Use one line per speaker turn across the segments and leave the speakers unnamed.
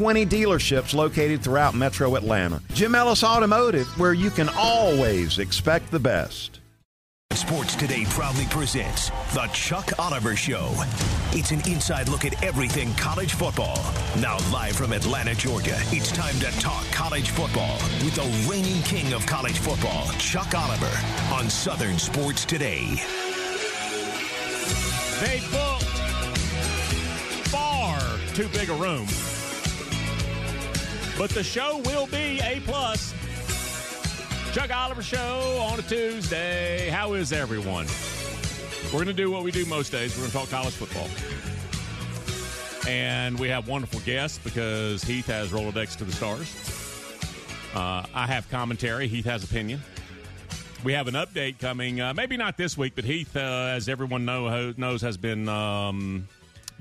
dealerships located throughout metro Atlanta. Jim Ellis Automotive, where you can always expect the best.
Sports Today proudly presents The Chuck Oliver Show. It's an inside look at everything college football. Now, live from Atlanta, Georgia, it's time to talk college football with the reigning king of college football, Chuck Oliver, on Southern Sports Today.
They booked far too big a room. But the show will be A plus. Chuck Oliver Show on a Tuesday. How is everyone? We're going to do what we do most days. We're going to talk college football. And we have wonderful guests because Heath has Rolodex to the stars. Uh, I have commentary. Heath has opinion. We have an update coming, uh, maybe not this week, but Heath, uh, as everyone know, knows, has been um,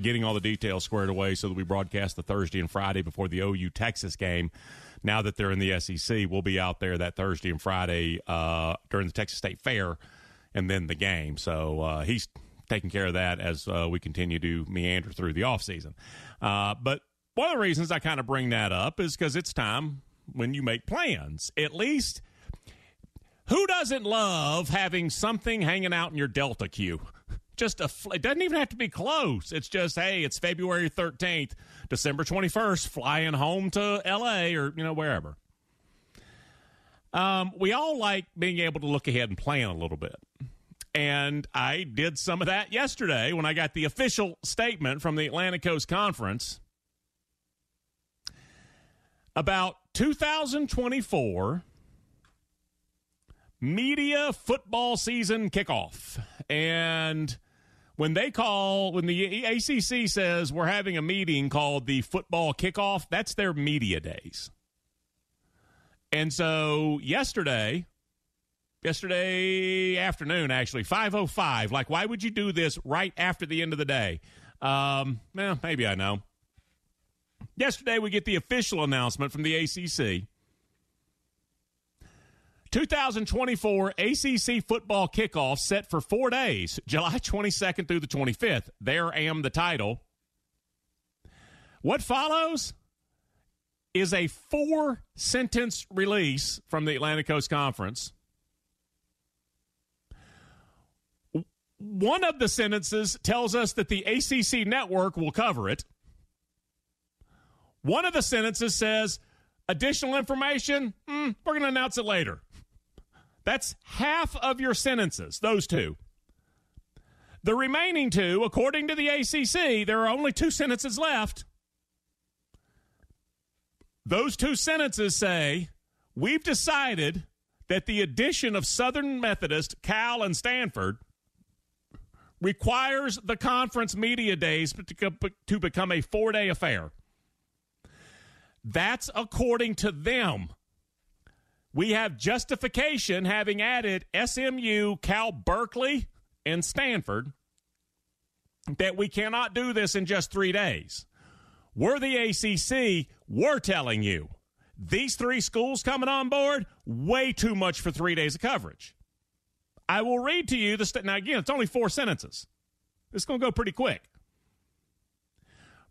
getting all the details squared away so that we broadcast the Thursday and Friday before the OU Texas game now that they're in the SEC, we'll be out there that Thursday and Friday uh, during the Texas State Fair and then the game. So uh, he's taking care of that as uh, we continue to meander through the offseason. Uh, but one of the reasons I kind of bring that up is because it's time when you make plans. At least, who doesn't love having something hanging out in your Delta queue? Just a, it doesn't even have to be close. It's just, hey, it's February 13th December 21st, flying home to LA or, you know, wherever. Um, we all like being able to look ahead and plan a little bit. And I did some of that yesterday when I got the official statement from the Atlantic Coast Conference about 2024 media football season kickoff. And when they call when the ACC says we're having a meeting called the football kickoff, that's their media days. And so yesterday, yesterday afternoon, actually five oh five. Like, why would you do this right after the end of the day? Um, well, maybe I know. Yesterday, we get the official announcement from the ACC 2024 ACC football kickoff set for four days, July 22nd through the 25th. There am the title. What follows is a four sentence release from the Atlantic Coast Conference. One of the sentences tells us that the ACC network will cover it. One of the sentences says additional information, mm, we're going to announce it later. That's half of your sentences, those two. The remaining two, according to the ACC, there are only two sentences left. Those two sentences say, We've decided that the addition of Southern Methodist, Cal, and Stanford requires the conference media days to become a four day affair. That's according to them we have justification having added SMU, Cal Berkeley, and Stanford that we cannot do this in just three days. We're the ACC. We're telling you these three schools coming on board, way too much for three days of coverage. I will read to you the st- now again. It's only four sentences. It's going to go pretty quick.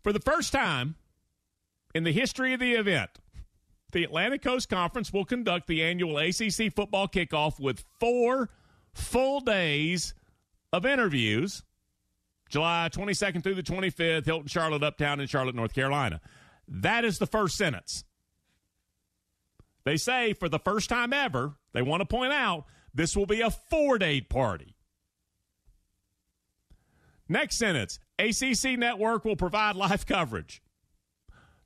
For the first time in the history of the event, the Atlantic Coast Conference will conduct the annual ACC football kickoff with four full days of interviews. July 22nd through the 25th, Hilton, Charlotte, Uptown, in Charlotte, North Carolina. That is the first sentence. They say for the first time ever, they want to point out This will be a four day party. Next sentence ACC Network will provide live coverage.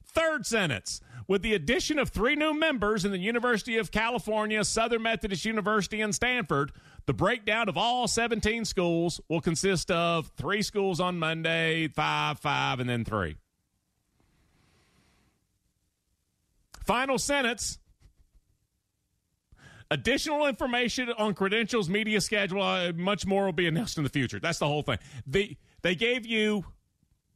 Third sentence with the addition of three new members in the University of California, Southern Methodist University, and Stanford, the breakdown of all 17 schools will consist of three schools on Monday, five, five, and then three. Final sentence. Additional information on credentials, media schedule, uh, much more will be announced in the future. That's the whole thing. The, they gave you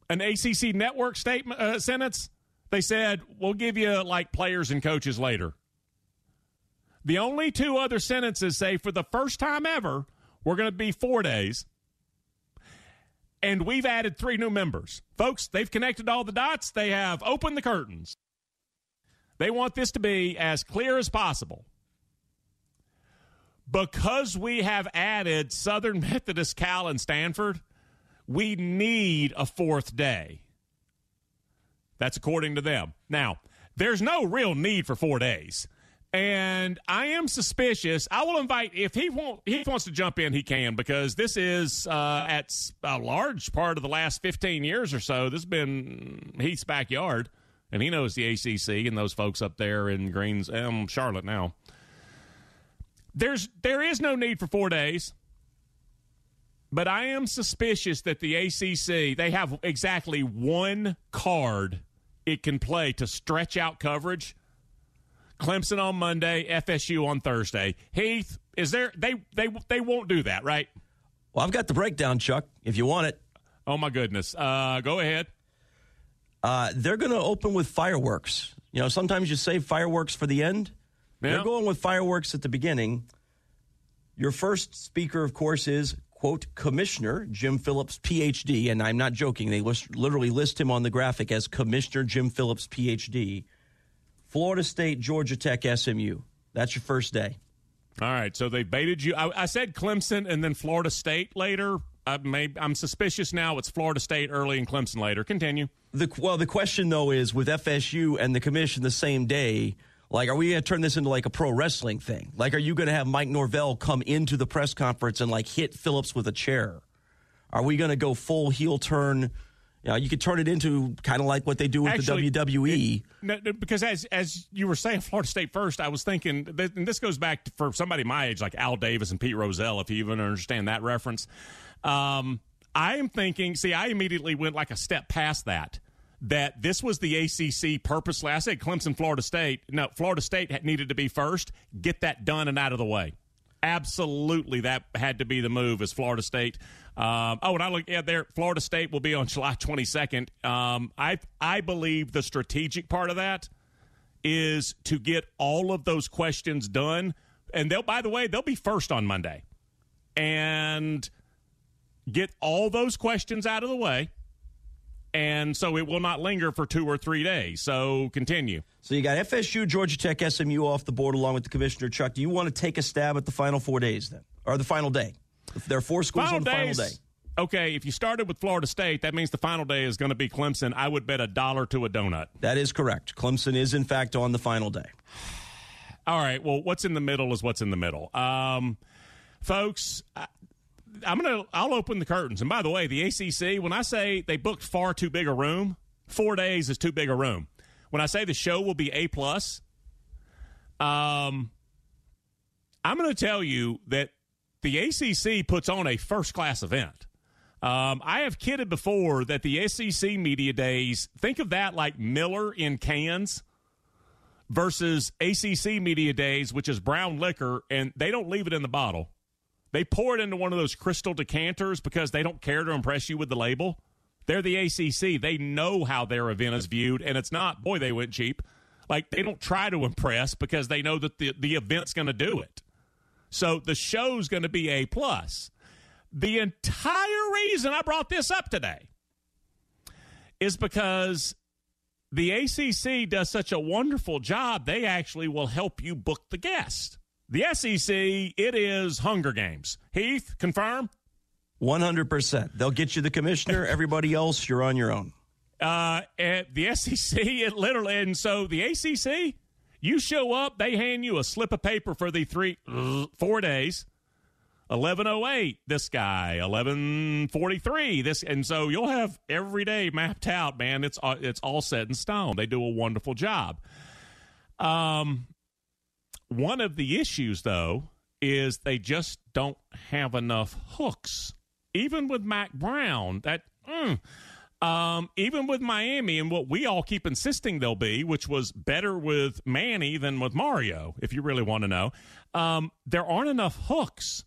an ACC network statement uh, sentence. They said, we'll give you like players and coaches later. The only two other sentences say, for the first time ever, we're going to be four days. And we've added three new members. Folks, they've connected all the dots. They have opened the curtains. They want this to be as clear as possible. Because we have added Southern Methodist, Cal, and Stanford, we need a fourth day. That's according to them. Now, there's no real need for four days. And I am suspicious. I will invite if he want he wants to jump in, he can because this is uh, at a large part of the last fifteen years or so. This has been Heath's backyard and he knows the ACC and those folks up there in Greens, um, Charlotte now. There's there is no need for four days, but I am suspicious that the ACC they have exactly one card it can play to stretch out coverage. Clemson on Monday, FSU on Thursday. Heath, is there they they they won't do that, right?
Well, I've got the breakdown, Chuck. If you want it.
Oh my goodness. Uh, go ahead.
Uh, they're going to open with fireworks. You know, sometimes you save fireworks for the end. Yeah. They're going with fireworks at the beginning. Your first speaker, of course, is quote Commissioner Jim Phillips, PhD, and I'm not joking. They list, literally list him on the graphic as Commissioner Jim Phillips, PhD. Florida State, Georgia Tech, SMU. That's your first day.
All right, so they baited you. I, I said Clemson and then Florida State later. I may, I'm suspicious now. It's Florida State early and Clemson later. Continue.
The, well, the question though is with FSU and the commission the same day. Like, are we going to turn this into like a pro wrestling thing? Like, are you going to have Mike Norvell come into the press conference and like hit Phillips with a chair? Are we going to go full heel turn? You, know, you could turn it into kind of like what they do with Actually, the WWE.
It, because as as you were saying, Florida State first, I was thinking, and this goes back to, for somebody my age, like Al Davis and Pete Rozelle, if you even understand that reference. Um, I am thinking, see, I immediately went like a step past that. That this was the ACC purposely. I said Clemson, Florida State. No, Florida State needed to be first. Get that done and out of the way. Absolutely, that had to be the move as Florida State. Um, oh, and I look yeah, there. Florida State will be on July 22nd. Um, I I believe the strategic part of that is to get all of those questions done, and they'll. By the way, they'll be first on Monday, and get all those questions out of the way. And so it will not linger for two or three days. So continue.
So you got FSU, Georgia Tech, SMU off the board along with the commissioner, Chuck. Do you want to take a stab at the final four days then? Or the final day? There are four schools final on the days, final day.
Okay, if you started with Florida State, that means the final day is going to be Clemson. I would bet a dollar to a donut.
That is correct. Clemson is, in fact, on the final day.
All right. Well, what's in the middle is what's in the middle. Um, folks, I'm gonna I'll open the curtains. And by the way, the ACC when I say they booked far too big a room, four days is too big a room. When I say the show will be a plus, um, I'm to tell you that the ACC puts on a first class event. Um, I have kidded before that the SEC media days think of that like Miller in cans versus ACC media days, which is brown liquor, and they don't leave it in the bottle. They pour it into one of those crystal decanters because they don't care to impress you with the label. They're the ACC. They know how their event is viewed, and it's not, boy, they went cheap. Like, they don't try to impress because they know that the, the event's going to do it. So the show's going to be A. plus. The entire reason I brought this up today is because the ACC does such a wonderful job, they actually will help you book the guest. The SEC, it is Hunger Games. Heath, confirm?
100%. They'll get you the commissioner. Everybody else, you're on your own.
Uh, at the SEC, it literally, and so the ACC, You show up, they hand you a slip of paper for the three, four days. 1108 this guy 1143 this and so you'll have every day mapped out man it's uh, it's all set in stone they do a wonderful job um one of the issues though is they just don't have enough hooks even with Mack Brown that mm, um, even with Miami and what we all keep insisting they'll be, which was better with Manny than with Mario, if you really want to know, um, there aren't enough hooks.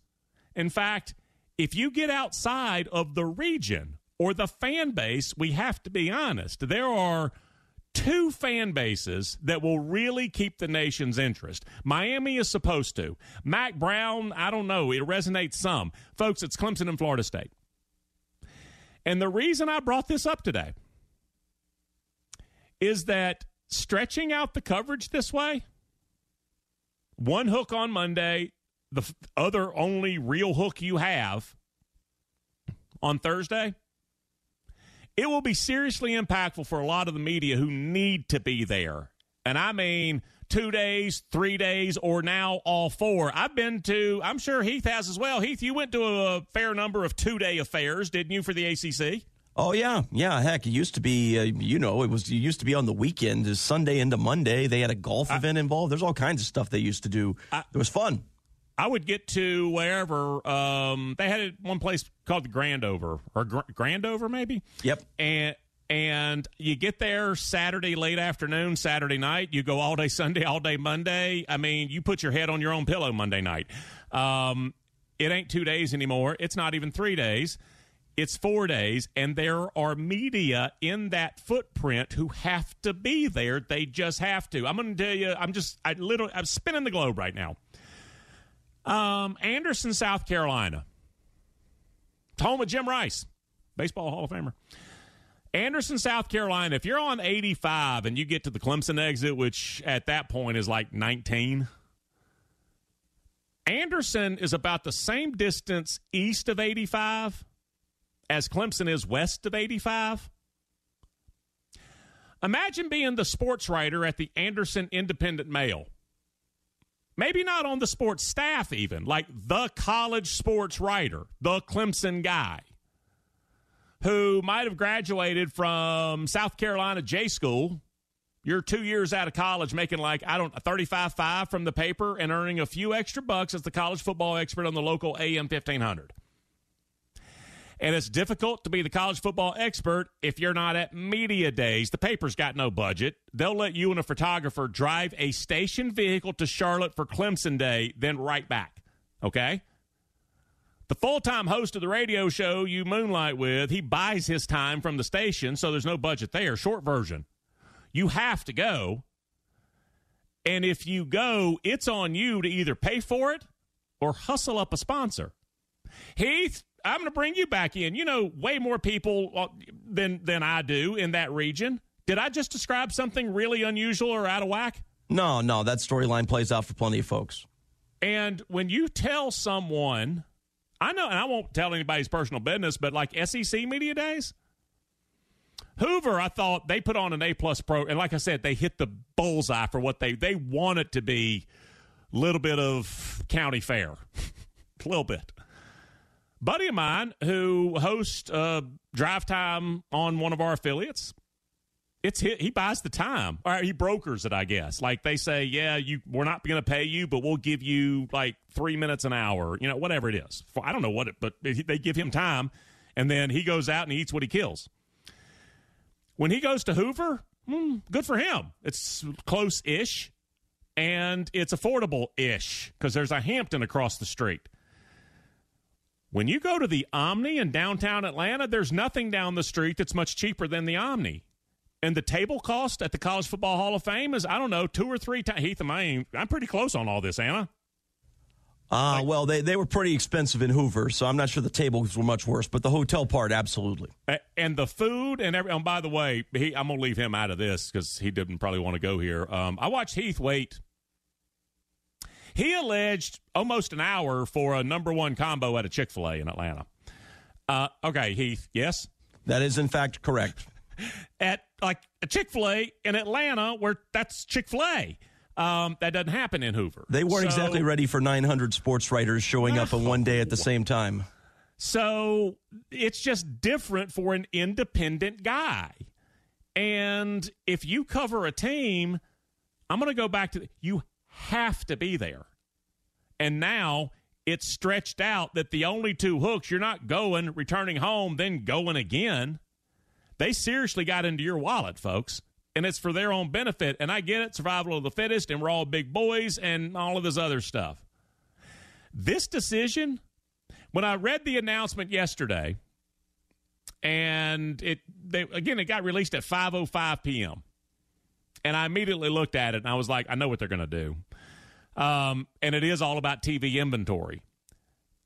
In fact, if you get outside of the region or the fan base, we have to be honest. There are two fan bases that will really keep the nation's interest. Miami is supposed to. Mack Brown, I don't know. It resonates some. Folks, it's Clemson and Florida State. And the reason I brought this up today is that stretching out the coverage this way, one hook on Monday, the other only real hook you have on Thursday, it will be seriously impactful for a lot of the media who need to be there. And I mean, two days, three days, or now all four. I've been to, I'm sure Heath has as well. Heath, you went to a fair number of two day affairs, didn't you, for the ACC?
Oh yeah, yeah. Heck, it used to be, uh, you know, it was it used to be on the weekend, Sunday into Monday. They had a golf I, event involved. There's all kinds of stuff they used to do. I, it was fun.
I would get to wherever um, they had it one place called the Grandover or Gr- Grandover, maybe.
Yep.
And and you get there Saturday late afternoon, Saturday night. You go all day Sunday, all day Monday. I mean, you put your head on your own pillow Monday night. Um, it ain't two days anymore. It's not even three days. It's four days, and there are media in that footprint who have to be there. They just have to. I'm going to tell you. I'm just. I literally. I'm spinning the globe right now. Um, Anderson, South Carolina. It's home of Jim Rice, baseball Hall of Famer. Anderson, South Carolina. If you're on 85 and you get to the Clemson exit, which at that point is like 19, Anderson is about the same distance east of 85 as Clemson is west of 85. Imagine being the sports writer at the Anderson Independent Mail maybe not on the sports staff, even like the college sports writer, the Clemson guy who might have graduated from South Carolina J School. You're two years out of college making like, I don't, 35 5 from the paper and earning a few extra bucks as the college football expert on the local AM 1500. And it's difficult to be the college football expert if you're not at media days. The paper's got no budget. They'll let you and a photographer drive a station vehicle to Charlotte for Clemson Day, then right back. Okay? The full time host of the radio show you moonlight with, he buys his time from the station, so there's no budget there. Short version. You have to go. And if you go, it's on you to either pay for it or hustle up a sponsor. Heath, I'm going to bring you back in. You know way more people uh, than than I do in that region. Did I just describe something really unusual or out of whack?
No, no, that storyline plays out for plenty of folks.
And when you tell someone, I know, and I won't tell anybody's personal business, but like SEC media days, Hoover, I thought they put on an A plus pro, and like I said, they hit the bullseye for what they they want it to be. A little bit of county fair, a little bit buddy of mine who hosts uh, drive time on one of our affiliates. It's he, he buys the time or he brokers it i guess. Like they say yeah you we're not going to pay you but we'll give you like three minutes an hour you know whatever it is. I don't know what it but they give him time and then he goes out and he eats what he kills. When he goes to hoover hmm, good for him. It's close-ish and it's affordable-ish because there's a hampton across the street when you go to the Omni in downtown Atlanta, there's nothing down the street that's much cheaper than the Omni. And the table cost at the College Football Hall of Fame is, I don't know, two or three times. Heath, am I, I'm pretty close on all this, Anna.
Uh, like, well, they, they were pretty expensive in Hoover, so I'm not sure the tables were much worse, but the hotel part, absolutely.
And the food and every. And by the way, he, I'm going to leave him out of this because he didn't probably want to go here. Um, I watched Heath wait he alleged almost an hour for a number one combo at a Chick fil A in Atlanta. Uh, okay, Heath, yes?
That is, in fact, correct.
at like a Chick fil A in Atlanta, where that's Chick fil A. Um, that doesn't happen in Hoover.
They weren't so, exactly ready for 900 sports writers showing up in one day at the same time.
So it's just different for an independent guy. And if you cover a team, I'm going to go back to you have to be there. And now it's stretched out that the only two hooks, you're not going, returning home, then going again. They seriously got into your wallet, folks. And it's for their own benefit. And I get it, survival of the fittest, and we're all big boys and all of this other stuff. This decision, when I read the announcement yesterday, and it they, again it got released at 5:05 p.m. And I immediately looked at it and I was like, I know what they're going to do. Um, and it is all about TV inventory.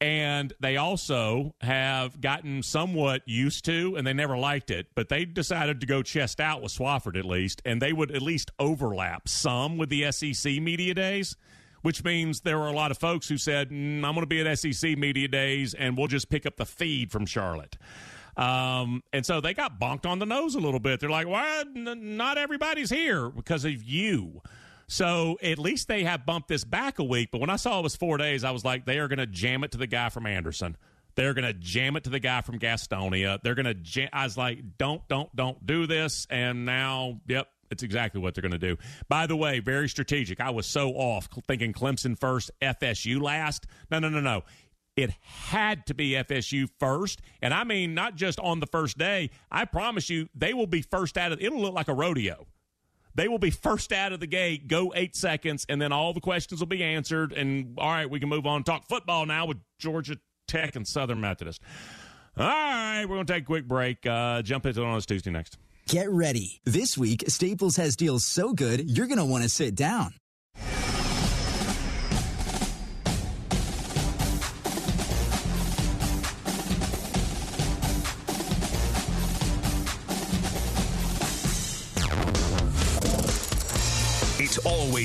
And they also have gotten somewhat used to, and they never liked it, but they decided to go chest out with Swofford at least, and they would at least overlap some with the SEC media days, which means there were a lot of folks who said, mm, I'm going to be at SEC media days, and we'll just pick up the feed from Charlotte. Um, and so they got bonked on the nose a little bit. They're like, why n- not everybody's here because of you. So at least they have bumped this back a week. But when I saw it was four days, I was like, they are going to jam it to the guy from Anderson. They're going to jam it to the guy from Gastonia. They're going to. Jam- I was like, don't, don't, don't do this. And now, yep, it's exactly what they're going to do. By the way, very strategic. I was so off thinking Clemson first, FSU last. No, no, no, no. It had to be FSU first. And I mean, not just on the first day. I promise you, they will be first out of it'll look like a rodeo. They will be first out of the gate, go eight seconds, and then all the questions will be answered. And all right, we can move on talk football now with Georgia Tech and Southern Methodist. All right, we're going to take a quick break. Uh, jump into it on this Tuesday next.
Get ready. This week, Staples has deals so good, you're going to want to sit down.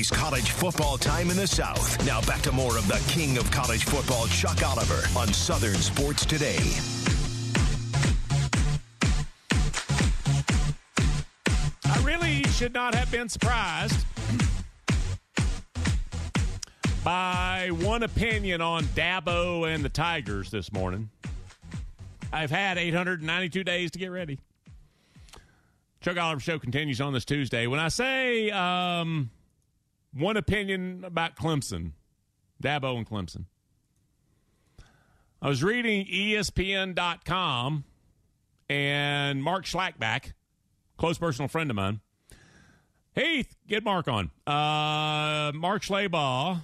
College football time in the South. Now back to more of the king of college football, Chuck Oliver, on Southern Sports Today.
I really should not have been surprised by one opinion on Dabo and the Tigers this morning. I've had 892 days to get ready. Chuck Oliver Show continues on this Tuesday. When I say um, one opinion about Clemson, Dabo and Clemson. I was reading ESPN.com and Mark Schlabach, close personal friend of mine. Heath, get Mark on. Uh, Mark Schlabach,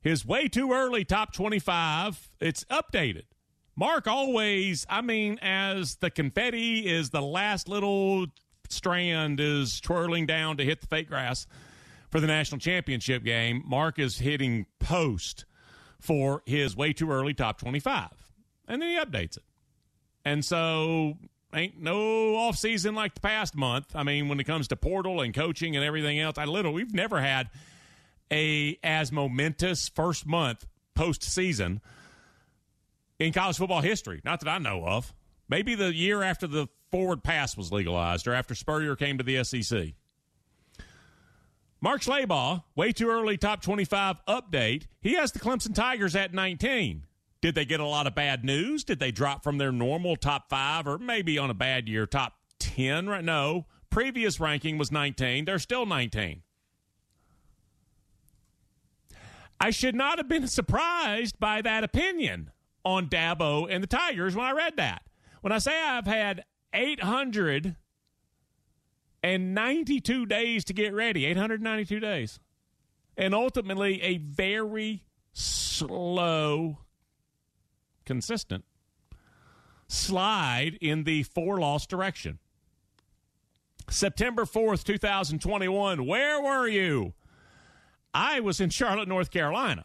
his way too early top 25. It's updated. Mark always, I mean, as the confetti is the last little strand is twirling down to hit the fake grass for the national championship game, Mark is hitting post for his way too early top 25. And then he updates it. And so ain't no off season like the past month. I mean, when it comes to portal and coaching and everything else, I literally we've never had a as momentous first month postseason in college football history. Not that I know of. Maybe the year after the forward pass was legalized or after Spurrier came to the SEC. Mark Schlabach, way too early top 25 update. He has the Clemson Tigers at 19. Did they get a lot of bad news? Did they drop from their normal top five or maybe on a bad year, top 10? Right? No. Previous ranking was 19. They're still 19. I should not have been surprised by that opinion on Dabo and the Tigers when I read that. When I say I've had 800 and 92 days to get ready. 892 days. And ultimately a very slow consistent slide in the four loss direction. September 4th 2021 where were you? I was in charlotte north carolina.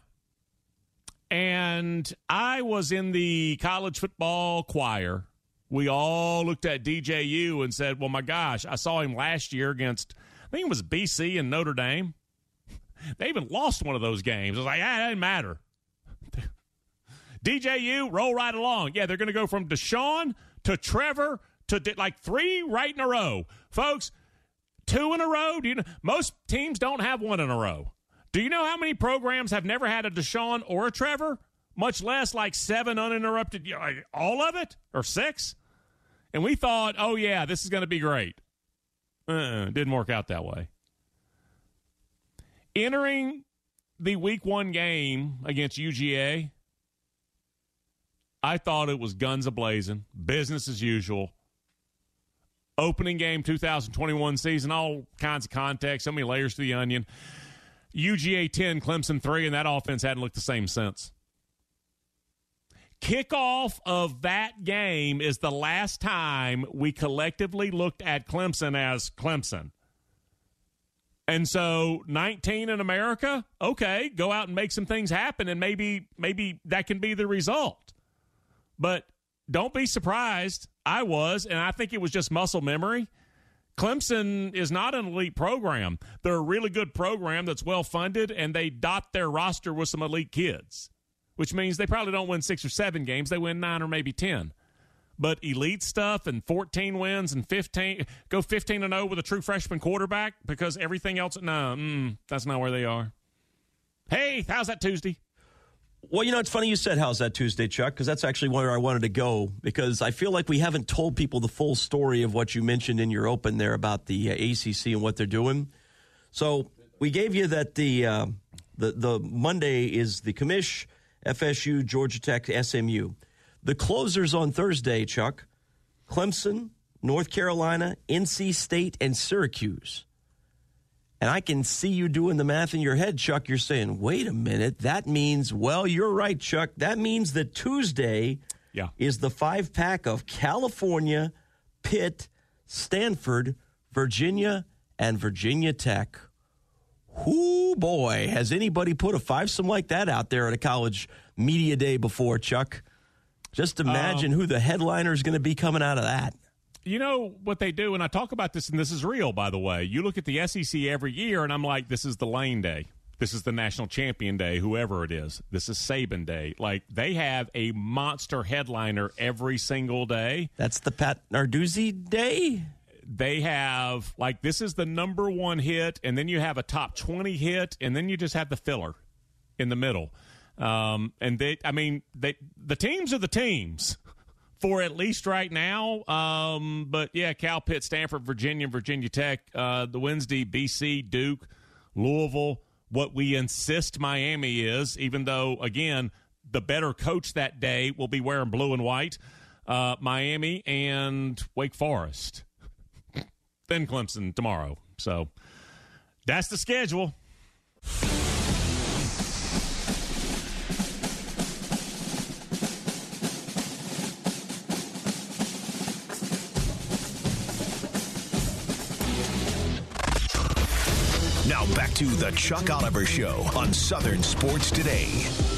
And i was in the college football choir we all looked at DJU and said, well, my gosh, I saw him last year against, I think it was BC and Notre Dame. They even lost one of those games. I was like, ah, it doesn't matter. DJU, roll right along. Yeah, they're going to go from Deshaun to Trevor to like three right in a row. Folks, two in a row? Do you know most teams don't have one in a row? Do you know how many programs have never had a Deshaun or a Trevor? Much less like seven uninterrupted, all of it or six. And we thought, oh yeah, this is going to be great. Uh, didn't work out that way. Entering the week one game against UGA, I thought it was guns a blazing, business as usual. Opening game 2021 season, all kinds of context, so many layers to the onion. UGA 10, Clemson 3, and that offense hadn't looked the same since. Kickoff of that game is the last time we collectively looked at Clemson as Clemson. And so 19 in America, okay, go out and make some things happen and maybe maybe that can be the result. But don't be surprised. I was and I think it was just muscle memory. Clemson is not an elite program. They're a really good program that's well funded and they dot their roster with some elite kids, which means they probably don't win 6 or 7 games, they win 9 or maybe 10 but elite stuff and 14 wins and 15 go 15 and 0 with a true freshman quarterback because everything else no mm, that's not where they are. Hey how's that tuesday?
Well, you know, it's funny you said how's that Tuesday, Chuck, because that's actually where I wanted to go because I feel like we haven't told people the full story of what you mentioned in your open there about the uh, ACC and what they're doing. So we gave you that the uh, the the Monday is the Commish, FSU, Georgia Tech, SMU. The closers on Thursday, Chuck, Clemson, North Carolina, NC State, and Syracuse. And I can see you doing the math in your head, Chuck. You're saying, wait a minute, that means, well, you're right, Chuck. That means that Tuesday
yeah.
is the five pack of California, Pitt, Stanford, Virginia, and Virginia Tech. Whoo, boy, has anybody put a five some like that out there at a college media day before, Chuck? Just imagine um, who the headliner is going to be coming out of that.
You know what they do, and I talk about this, and this is real, by the way. You look at the SEC every year, and I'm like, this is the Lane Day. This is the national champion day, whoever it is. This is Saban day. Like they have a monster headliner every single day.
That's the Pat Narduzzi day.
They have like this is the number one hit, and then you have a top twenty hit, and then you just have the filler in the middle. Um, and they, I mean, they, the teams are the teams for at least right now. Um, but yeah, Cal, Pitt, Stanford, Virginia, Virginia Tech, uh, the Wednesday, BC, Duke, Louisville. What we insist Miami is, even though again the better coach that day will be wearing blue and white. Uh, Miami and Wake Forest, then Clemson tomorrow. So that's the schedule.
Now back to the Chuck Oliver Show on Southern Sports Today.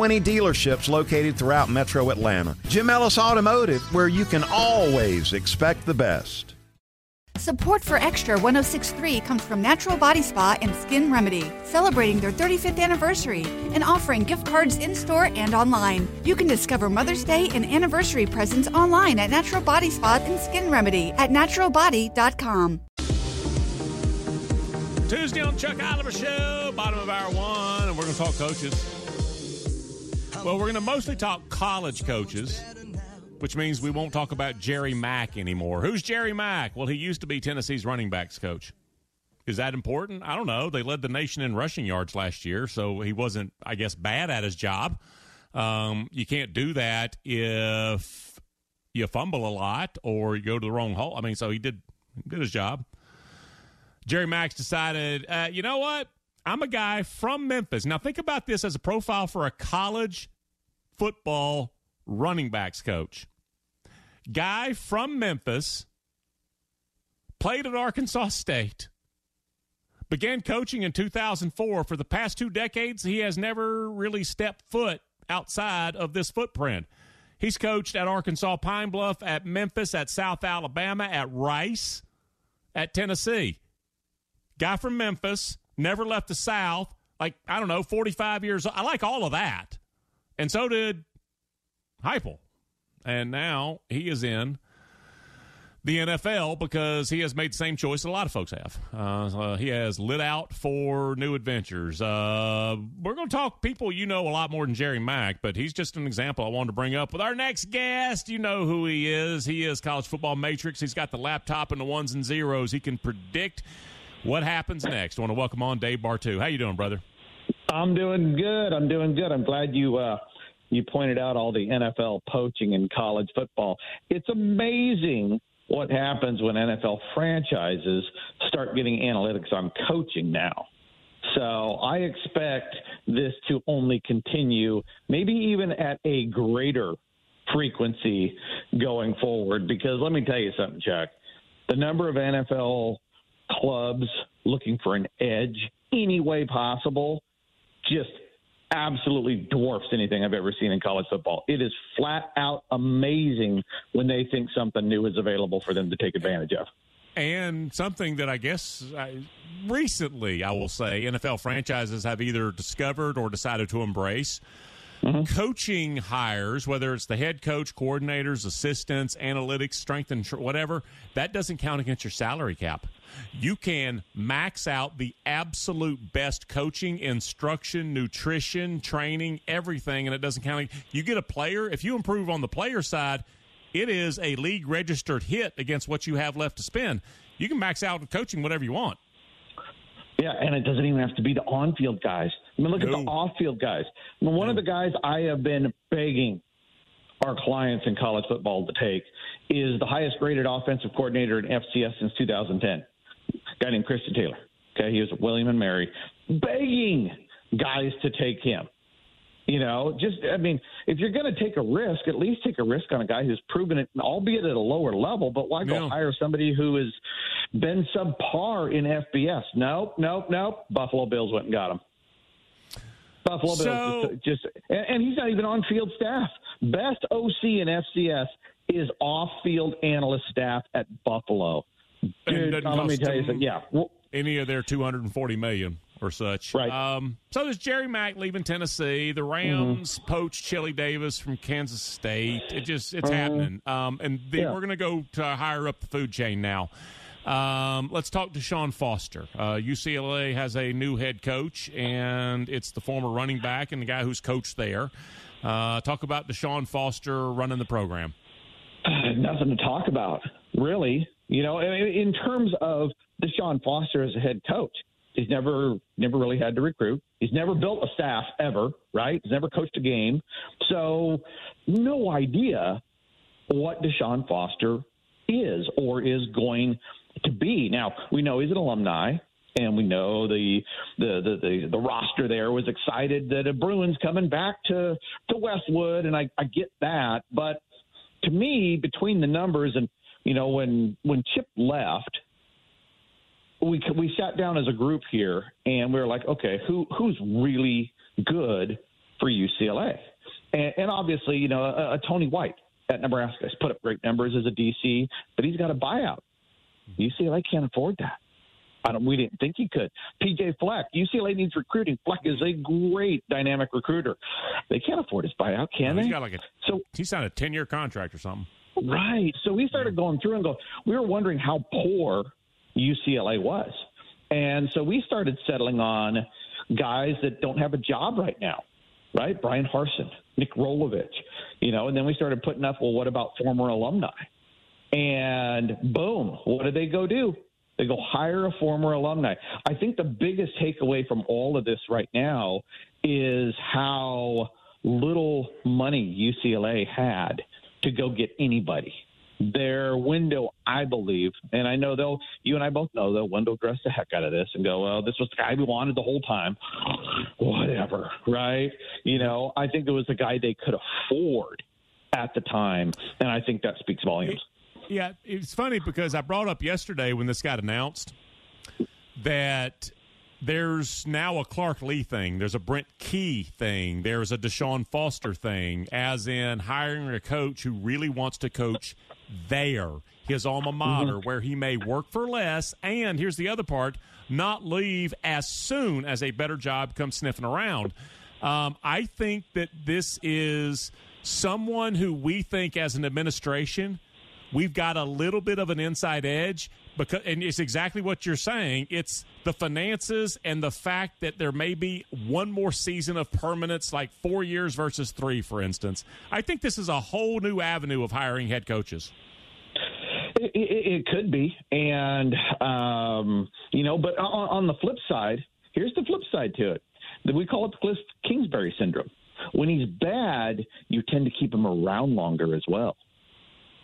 20 dealerships located throughout metro Atlanta. Jim Ellis Automotive, where you can always expect the best.
Support for Extra 1063 comes from Natural Body Spa and Skin Remedy, celebrating their 35th anniversary and offering gift cards in store and online. You can discover Mother's Day and anniversary presents online at Natural Body Spa and Skin Remedy at naturalbody.com.
Tuesday on Chuck Oliver Show, bottom of hour one, and we're going to talk coaches. Well, we're going to mostly talk college coaches, which means we won't talk about Jerry Mack anymore. Who's Jerry Mack? Well, he used to be Tennessee's running backs coach. Is that important? I don't know. They led the nation in rushing yards last year, so he wasn't, I guess, bad at his job. Um, you can't do that if you fumble a lot or you go to the wrong hole. I mean, so he did did his job. Jerry Max decided, uh, you know what? I'm a guy from Memphis. Now think about this as a profile for a college football running backs coach. Guy from Memphis played at Arkansas State. Began coaching in 2004. For the past two decades, he has never really stepped foot outside of this footprint. He's coached at Arkansas Pine Bluff, at Memphis, at South Alabama, at Rice, at Tennessee. Guy from Memphis, never left the South, like, I don't know, 45 years. I like all of that. And so did Heupel. And now he is in the NFL because he has made the same choice that a lot of folks have. Uh, he has lit out for new adventures. Uh, we're going to talk people you know a lot more than Jerry Mack, but he's just an example I wanted to bring up with our next guest. You know who he is. He is College Football Matrix. He's got the laptop and the ones and zeros. He can predict what happens next. I want to welcome on Dave Bartoo. How you doing, brother?
I'm doing good. I'm doing good. I'm glad you uh, you pointed out all the NFL poaching in college football. It's amazing what happens when NFL franchises start getting analytics on coaching now. So I expect this to only continue, maybe even at a greater frequency going forward. Because let me tell you something, Chuck. The number of NFL clubs looking for an edge any way possible just absolutely dwarfs anything I've ever seen in college football. It is flat out amazing when they think something new is available for them to take advantage of.
And something that I guess uh, recently, I will say, NFL franchises have either discovered or decided to embrace. Mm-hmm. Coaching hires, whether it's the head coach, coordinators, assistants, analytics, strength, and whatever, that doesn't count against your salary cap you can max out the absolute best coaching, instruction, nutrition, training, everything, and it doesn't count. You get a player, if you improve on the player side, it is a league registered hit against what you have left to spend. You can max out coaching whatever you want.
Yeah, and it doesn't even have to be the on field guys. I mean, look no. at the off field guys. I mean, one no. of the guys I have been begging our clients in college football to take is the highest graded offensive coordinator in FCS since 2010 guy named Christian Taylor. Okay, he was William and Mary, begging guys to take him. You know, just I mean, if you're going to take a risk, at least take a risk on a guy who's proven it, albeit at a lower level. But why go yeah. hire somebody who has been subpar in FBS? Nope, nope, nope. Buffalo Bills went and got him. Buffalo so, Bills just, just and, and he's not even on field staff. Best OC in FCS is off field analyst staff at Buffalo. Dude, let me tell you something. Yeah. Well,
any of their 240 million or such.
Right.
Um, so there's Jerry Mack leaving Tennessee. The Rams mm-hmm. poached Chili Davis from Kansas State. It just it's uh, happening. Um, and then yeah. we're going to go to higher up the food chain now. Um, let's talk to Deshaun Foster. Uh, UCLA has a new head coach, and it's the former running back and the guy who's coached there. Uh, talk about Deshaun Foster running the program.
Uh, nothing to talk about, really. You know, in terms of Deshaun Foster as a head coach, he's never never really had to recruit. He's never built a staff ever, right? He's never coached a game, so no idea what Deshaun Foster is or is going to be. Now we know he's an alumni, and we know the the the the, the roster there was excited that a Bruins coming back to to Westwood, and I, I get that, but to me, between the numbers and you know, when when Chip left, we we sat down as a group here and we were like, okay, who who's really good for UCLA? And, and obviously, you know, a, a Tony White at Nebraska has put up great numbers as a DC, but he's got a buyout. UCLA can't afford that. I don't, we didn't think he could. PJ Fleck, UCLA needs recruiting. Fleck is a great dynamic recruiter. They can't afford his buyout, can
no,
they?
Got like a, so he signed a ten year contract or something.
Right. So we started going through and go, we were wondering how poor UCLA was. And so we started settling on guys that don't have a job right now, right? Bryan Harsin, Nick Rolovich, you know, and then we started putting up, well, what about former alumni? And boom, what do they go do? They go hire a former alumni. I think the biggest takeaway from all of this right now is how little money UCLA had to go get anybody. Their window, I believe, and I know they'll, you and I both know they'll window dress the heck out of this and go, well, this was the guy we wanted the whole time. Whatever, right? You know, I think it was the guy they could afford at the time, and I think that speaks volumes.
Yeah, it's funny because I brought up yesterday when this got announced that there's now a Clark Lea thing. There's a Brent Key thing. There's a Deshaun Foster thing, as in hiring a coach who really wants to coach there, his alma mater, mm-hmm. where he may work for less. And here's the other part not leave as soon as a better job comes sniffing around. Um, I think that this is someone who we think as an administration we've got a little bit of an inside edge because and it's exactly what you're saying. It's the finances and the fact that there may be one more season of permanence like 4 years versus 3 for instance. I think this is a whole new avenue of hiring head coaches.
It, it, it could be. And um, you know but on, on the flip side here's the flip side to it. We call it the cliff kingsbury syndrome. When he's bad, you tend to keep him around longer as well.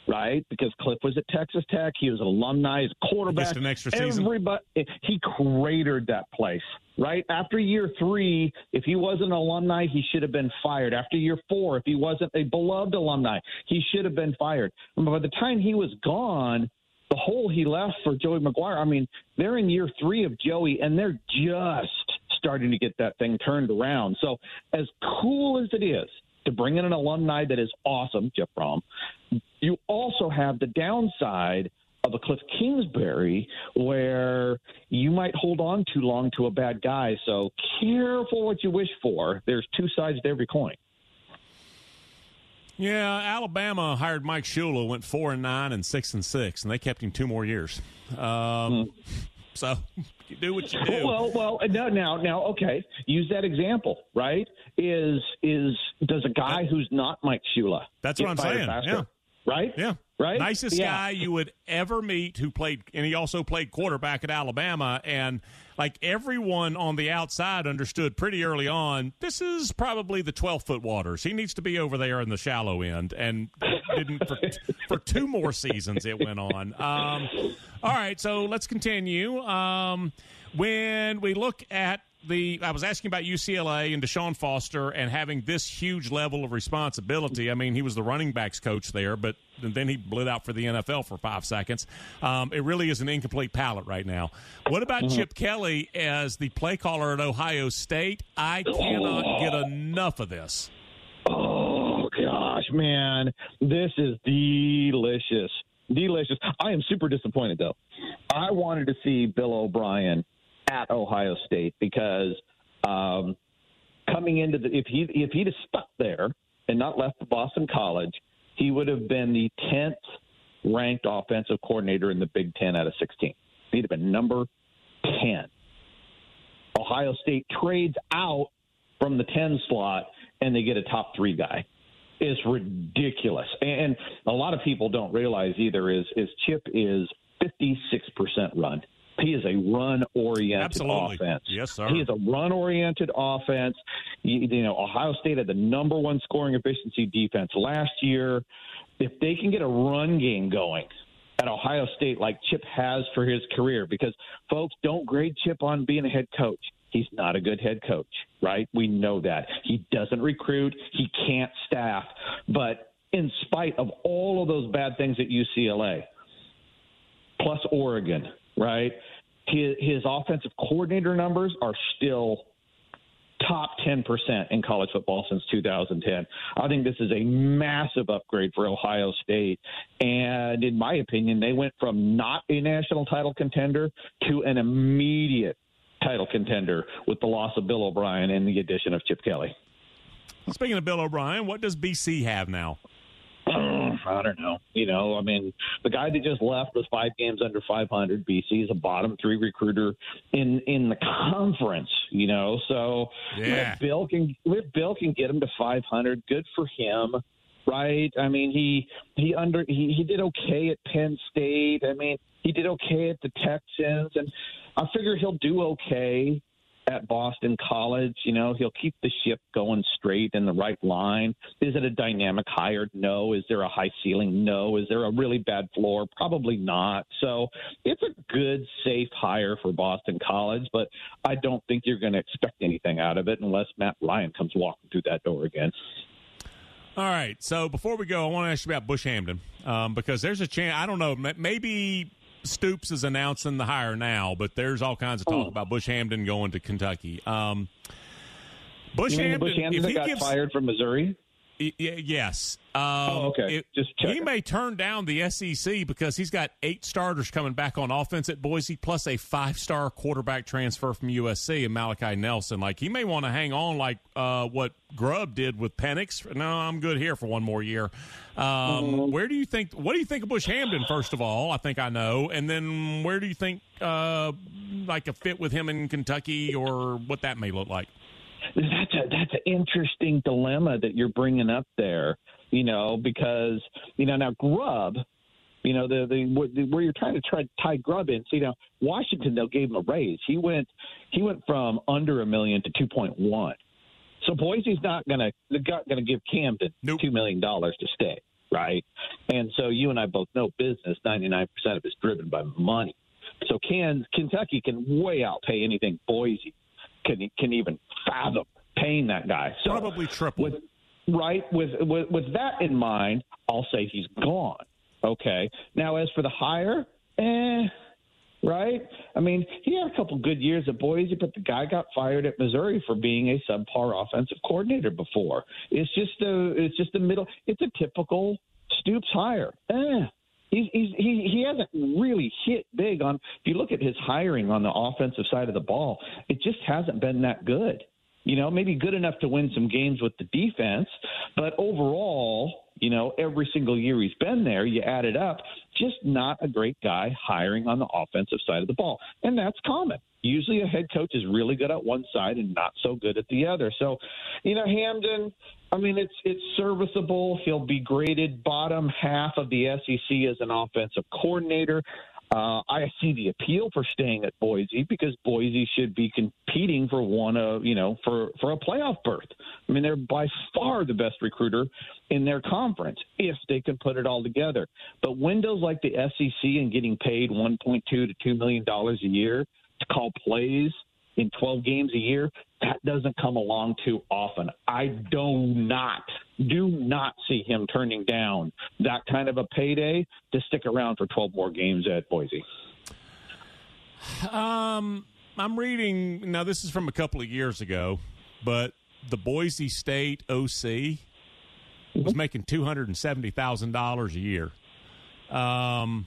Right, because Cliff was at Texas Tech, he was an alumni, he's a quarterback.
Just an extra season.
Everybody, he cratered that place. Right after year three, if he wasn't an alumni, he should have been fired. After year four, if he wasn't a beloved alumni, he should have been fired. And by the time he was gone, the hole he left for Joey McGuire. I mean, they're in year three of Joey, and they're just starting to get that thing turned around. So, as cool as it is to bring in an alumni that is awesome, Jeff Brohm, you also have the downside of a Cliff Kingsbury where you might hold on too long to a bad guy. So, careful what you wish for. There's two sides to every coin.
Yeah, Alabama hired Mike Shula, went four and nine and six and six, and they kept him two more years. Um, mm. So you do what you do.
Well, well, now, now, now, okay. Use that example, right? Is is does a guy who's not Mike Shula?
That's what I'm saying. Yeah.
Right.
Yeah.
Right.
Nicest yeah. guy you would ever meet who played, and he also played quarterback at Alabama, and like everyone on the outside understood pretty early on, this is probably the 12 foot waters. He needs to be over there in the shallow end. And didn't for, for two more seasons it went on. Um, all right, so let's continue. Um, when we look at the I was asking about UCLA and Deshaun Foster and having this huge level of responsibility. I mean, he was the running backs coach there, but then he blew out for the NFL for five seconds. Um, it really is an incomplete palette right now. What about mm-hmm. Chip Kelly as the play caller at Ohio State? I cannot oh. get enough of this.
Oh gosh, man, this is delicious. Delicious. I am super disappointed though. I wanted to see Bill O'Brien at Ohio State because um, coming into the if he if he'd have stuck there and not left Boston College, he would have been the tenth ranked offensive coordinator in the Big Ten out of sixteen. He'd have been number ten. Ohio State trades out from the ten slot and they get a top three guy. Is ridiculous, and a lot of people don't realize either is is Chip is fifty six percent run. He is a run oriented offense.
Yes, sir.
He is a run oriented offense. You, you know, Ohio State had the number one scoring efficiency defense last year. If they can get a run game going, at Ohio State like Chip has for his career because folks don't grade Chip on being a head coach. He's not a good head coach, right? We know that. He doesn't recruit, he can't staff. But in spite of all of those bad things at UCLA, plus Oregon, right? His, his offensive coordinator numbers are still top 10% in college football since 2010. I think this is a massive upgrade for Ohio State. And in my opinion, they went from not a national title contender to an immediate title contender with the loss of Bill O'Brien and the addition of Chip Kelly.
Speaking of Bill O'Brien, what does BC have now?
I don't know. You know, I mean, the guy that just left was five games under 500. BC is a bottom three recruiter in in the conference. You know, so
yeah.
if Bill can if Bill can get him to 500, good for him. right? I mean, he he under he, he did okay at Penn State. I mean, he did okay at the Texans, and I figure he'll do okay at Boston College. You know, he'll keep the ship going straight in the right line. Is it a dynamic hire? No. Is there a high ceiling? No. Is there a really bad floor? Probably not. So it's a good, safe hire for Boston College, but I don't think you're going to expect anything out of it unless Matt Ryan comes walking through that door again.
All right. So before we go, I want to ask you about Bush Hamdan um, because there's a chance. I don't know. Maybe Stoops is announcing the hire now, but there's all kinds of talk oh. about Bush Hamdan going to Kentucky. Um,
Bush Hamdan, Bush Hamdan if he got gives, fired from Missouri.
Yes.
Um, oh, okay. It, Just
he may turn down the SEC because he's got eight starters coming back on offense at Boise, plus a five-star quarterback transfer from USC and Malachi Nelson. Like he may want to hang on, like uh, what Grubb did with Penix. No, I'm good here for one more year. Um, mm-hmm. Where do you think? What do you think of Bush Hamdan? First of all, I think I know, and then where do you think uh, like a fit with him in Kentucky or what that may look like?
That's a that's an interesting dilemma that you're bringing up there you know, because you know now Grubb, you know the the where you're trying to try to tie Grubb in. See now Washington though gave him a raise. He went he went from under a million to two point one. So Boise's not gonna not gonna give Hamdan nope. two million dollars to stay, right? And so you and I both know business. Ninety nine percent of it's driven by money. So can Kentucky can way outpay anything Boise can can even fathom paying that guy. So
probably triple.
With, right? With, with with that in mind, I'll say he's gone. Okay. Now, as for the hire, eh, right? I mean, he had a couple good years at Boise, but the guy got fired at Missouri for being a subpar offensive coordinator before. It's just a it's just a middle. It's a typical Stoops hire. Eh. He's, he's, he he hasn't really hit big on. If you look at his hiring on the offensive side of the ball, it just hasn't been that good you know, maybe good enough to win some games with the defense, but overall, you know, every single year he's been there, you add it up, just not a great guy hiring on the offensive side of the ball. And that's common. Usually a head coach is really good at one side and not so good at the other. So, you know, Hamdan, I mean, it's it's serviceable. He'll be graded bottom half of the SEC as an offensive coordinator. Uh, I see the appeal for staying at Boise because Boise should be competing for one of you know for for a playoff berth. I mean, they're by far the best recruiter in their conference if they can put it all together. But windows like the SEC and getting paid 1.2 to 2 million dollars a year to call plays in 12 games a year, that doesn't come along too often. I do not, do not see him turning down that kind of a payday to stick around for 12 more games at Boise.
Um, I'm reading, now this is from a couple of years ago, but the Boise State OC was mm-hmm. making $270,000 a year. Um,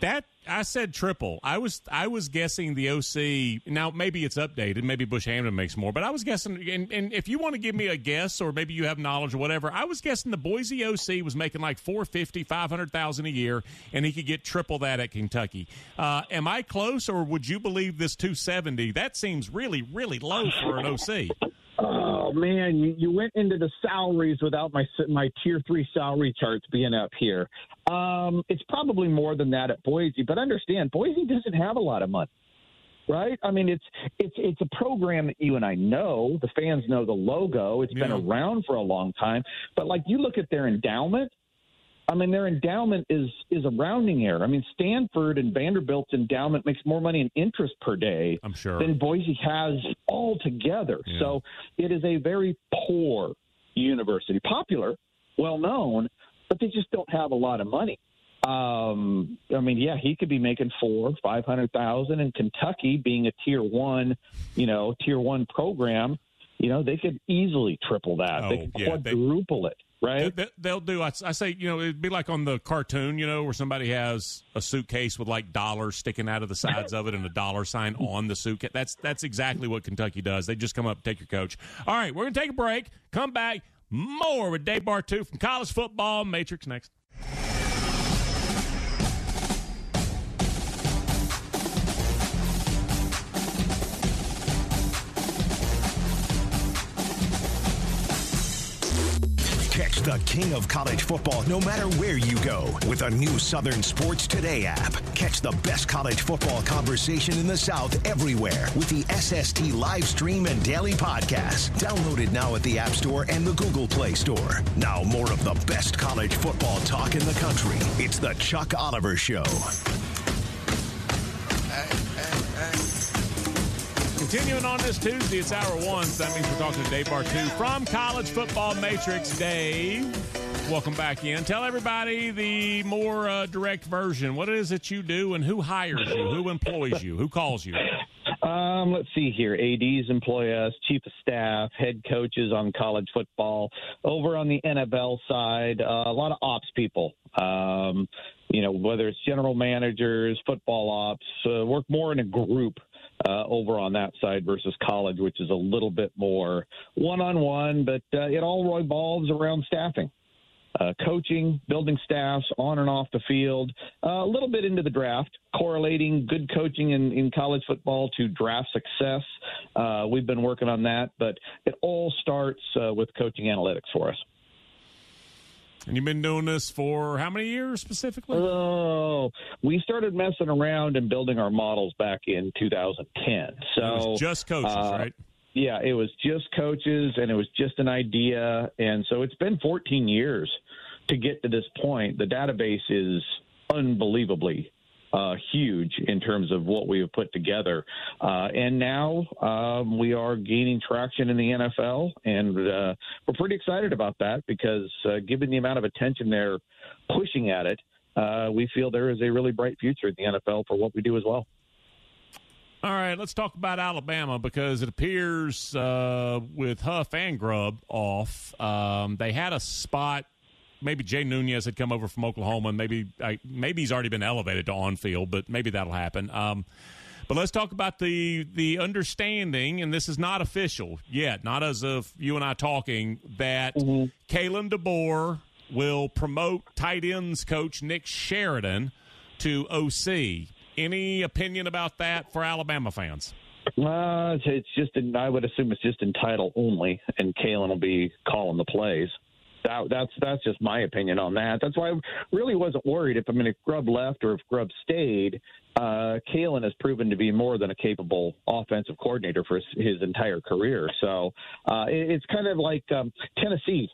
that I said triple. I was I was guessing the OC. Now maybe it's updated. Maybe Bush Hamdan makes more, but I was guessing. And, and, if you want to give me a guess, or maybe you have knowledge or whatever, I was guessing the Boise OC was making like 450, 500,000 a year, and he could get triple that at Kentucky. Uh, am I close, or would you believe this 270? That seems really really low for an OC.
Oh man, you, you went into the salaries without my my tier three salary charts being up here. Um, it's probably more than that at Boise, but understand Boise doesn't have a lot of money, right? I mean, it's it's it's a program that you and I know. The fans know the logo. It's yeah. been around for a long time, but like you look at their endowment, I mean, their endowment is is a rounding error. I mean, Stanford and Vanderbilt's endowment makes more money in interest per day
I'm sure.
than Boise has altogether. Yeah. So it is a very poor university, popular, well known, but they just don't have a lot of money. Um, I mean, yeah, he could be making four, five hundred thousand in Kentucky, being a tier one, you know, tier one program. You know, they could easily triple that. Oh, they could yeah, quadruple they, it right?
They, will do. I, I, say, you know, it'd be like on the cartoon, you know, where somebody has a suitcase with like dollars sticking out of the sides of it and a dollar sign on the suitcase. That's that's exactly what Kentucky does. They just come up, take your coach. All right, we're gonna take a break. Come back more with Dave Bartoo from college football. Matrix next.
The king of college football no matter where you go with a new Southern Sports Today app. Catch the best college football conversation in the South everywhere with the SST live stream and daily podcast. Downloaded now at the App Store and the Google Play Store. Now, more of the best college football talk in the country. It's the Chuck Oliver Show.
Continuing on this Tuesday, it's hour one. So that means we're talking to Dave Bartoo from College Football Matrix. Dave, welcome back in. Tell everybody the more uh, direct version. What is it you do, and who hires you? Who employs you? Who calls you?
Um, let's see here. ADs employ us, chief of staff, head coaches on college football. Over on the NFL side, uh, a lot of ops people. Um, you know, whether it's general managers, football ops, uh, work more in a group uh, over on that side versus college, which is a little bit more one on one, but uh, it all revolves around staffing. Uh, coaching, building staffs on and off the field, uh, a little bit into the draft, correlating good coaching in, in college football to draft success. Uh, we've been working on that, but it all starts uh, with coaching analytics for us.
And you've been doing this for how many years specifically?
Oh, we started messing around and building our models back in 2010. So
just coaches, uh, right?
Yeah, it was just coaches, and it was just an idea, and so it's been 14 years to get to this point. The database is unbelievably uh, huge in terms of what we have put together. Uh, and now um, we are gaining traction in the NFL, and uh, we're pretty excited about that because uh, given the amount of attention they're pushing at it, uh, we feel there is a really bright future in the NFL for what we do as well.
All right, let's talk about Alabama because it appears uh, with Huff and Grubb off, um, they had a spot maybe Jay Nunez had come over from Oklahoma, and maybe I, maybe he's already been elevated to on field, but maybe that'll happen. Um, but let's talk about the the understanding, and this is not official yet, not as of you and I talking, that mm-hmm. Kalen DeBoer will promote tight ends coach Nick Sheridan to OC. Any opinion about that for Alabama fans?
Uh, it's just, I would assume it's just in title only, and Kalen will be calling the plays. That, that's that's just my opinion on that. That's why I really wasn't worried if I mean if Grubb left or if Grubb stayed. Uh, Kalen has proven to be more than a capable offensive coordinator for his, his entire career. So uh, it, it's kind of like um, Tennessee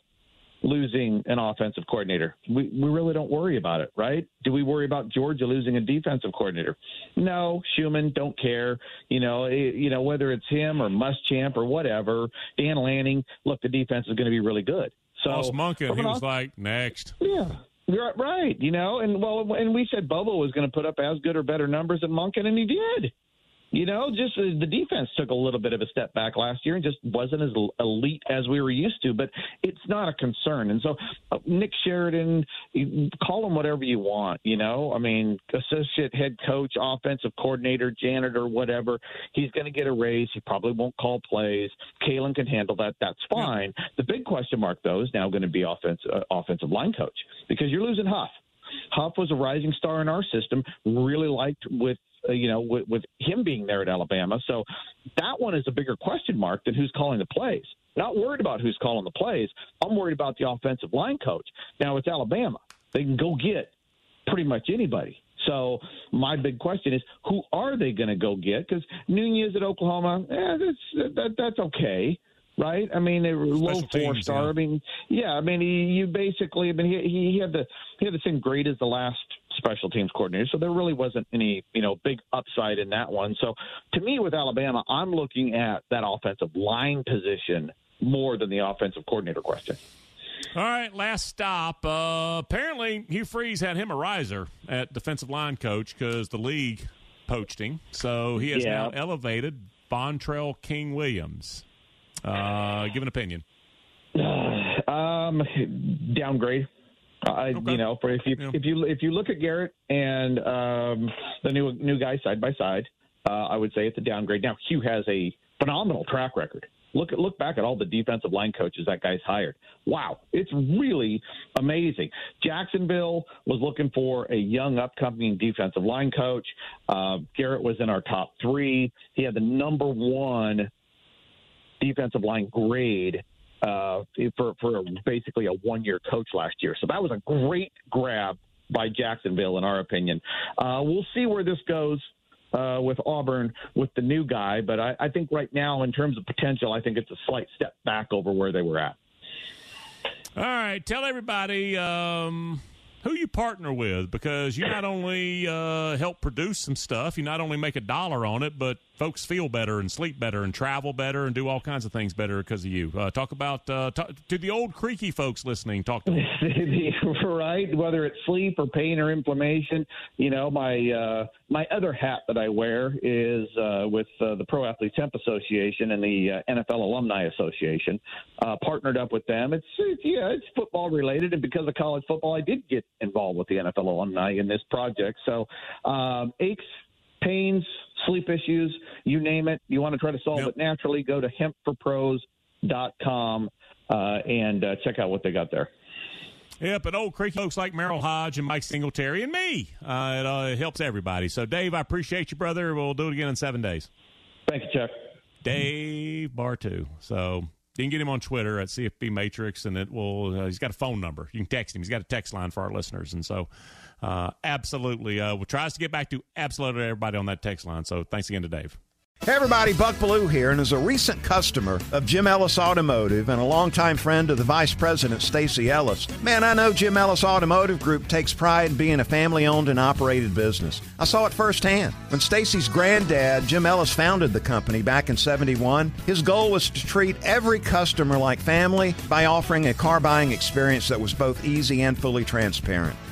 losing an offensive coordinator. We we really don't worry about it, right? Do we worry about Georgia losing a defensive coordinator? No, Schumann don't care. You know, it, you know whether it's him or Muschamp or whatever. Dan Lanning, look, the defense is going to be really good. So
Lost Monken, he was like next.
Yeah. You're right, you know, and well, and we said Bobo was going to put up as good or better numbers than Monken, and he did. You know, just uh, the defense took a little bit of a step back last year and just wasn't as elite as we were used to. But it's not a concern. And so, uh, Nick Sheridan, call him whatever you want. You know, I mean, associate head coach, offensive coordinator, janitor, whatever. He's going to get a raise. He probably won't call plays. Kalen can handle that. That's fine. Yeah. The big question mark, though, is now going to be offensive uh, offensive line coach because you're losing Huff. Huff was a rising star in our system. Really liked with you know, with, with him being there at Alabama. So that one is a bigger question mark than who's calling the plays. Not worried about who's calling the plays. I'm worried about the offensive line coach. Now it's Alabama. They can go get pretty much anybody. So my big question is, who are they going to go get? Because Nunez at Oklahoma, eh, that's that, that's okay, right? I mean, they were low four star. Yeah. I mean, yeah, I mean, he, you basically, I mean, he, he had the he had the same grade as the last special teams coordinator. So there really wasn't any, you know, big upside in that one. So to me, with Alabama, I'm looking at that offensive line position more than the offensive coordinator question.
All right, last stop. Uh, apparently, Hugh Freeze had him a riser at defensive line coach because the league poached him. So he has yeah. now elevated Vontrell King Williams. Uh, give an opinion.
Um, downgrade. I, okay. you know, for if you yeah. if you if you look at Garrett and um, the new new guy side by side, uh, I would say it's a downgrade. Now Hugh has a phenomenal track record. Look at look back at all the defensive line coaches that guy's hired. Wow, it's really amazing. Jacksonville was looking for a young, upcoming defensive line coach. Uh, Garrett was in our top three. He had the number one defensive line grade uh, for for basically a one year coach last year. So that was a great grab by Jacksonville, in our opinion. Uh, we'll see where this goes. Uh, with Auburn, with the new guy, but I, I think right now, in terms of potential, I think it's a slight step back over where they were at.
All right, tell everybody um, who you partner with because you not only uh, help produce some stuff, you not only make a dollar on it, but folks feel better and sleep better and travel better and do all kinds of things better because of you. Uh, talk about uh, talk, to the old creaky folks listening. Talk to them.
right, whether it's sleep or pain or inflammation. You know, my uh, my other hat that I wear is uh, with uh, the Pro Athletes Hemp Association and the uh, NFL Alumni Association. Uh, partnered up with them. It's, it's yeah, it's football related, and because of college football, I did get involved with the NFL Alumni in this project. So um, aches pains, sleep issues, you name it. You want to try to solve yep. it naturally, go to hempforpros.com uh, and uh, check out what they got there.
Yep, and old creek folks like Merril Hoge and Mike Singletary and me. Uh, it, uh, it helps everybody. So, Dave, I appreciate you, brother. We'll do it again in seven days.
Thank you, Chuck.
Dave Bartoo. So you can get him on Twitter at CFB Matrix, and it will. Uh, he's got a phone number. You can text him. He's got a text line for our listeners, and so uh, absolutely, uh, we'll tries to get back to absolutely everybody on that text line. So thanks again to Dave.
Hey everybody, Buck Belue here, and as a recent customer of Jim Ellis Automotive and a longtime friend of the Vice President Stacy Ellis, man, I know Jim Ellis Automotive Group takes pride in being a family-owned and operated business. I saw it firsthand. When Stacy's granddad, Jim Ellis, founded the company back in 71, his goal was to treat every customer like family by offering a car buying experience that was both easy and fully transparent.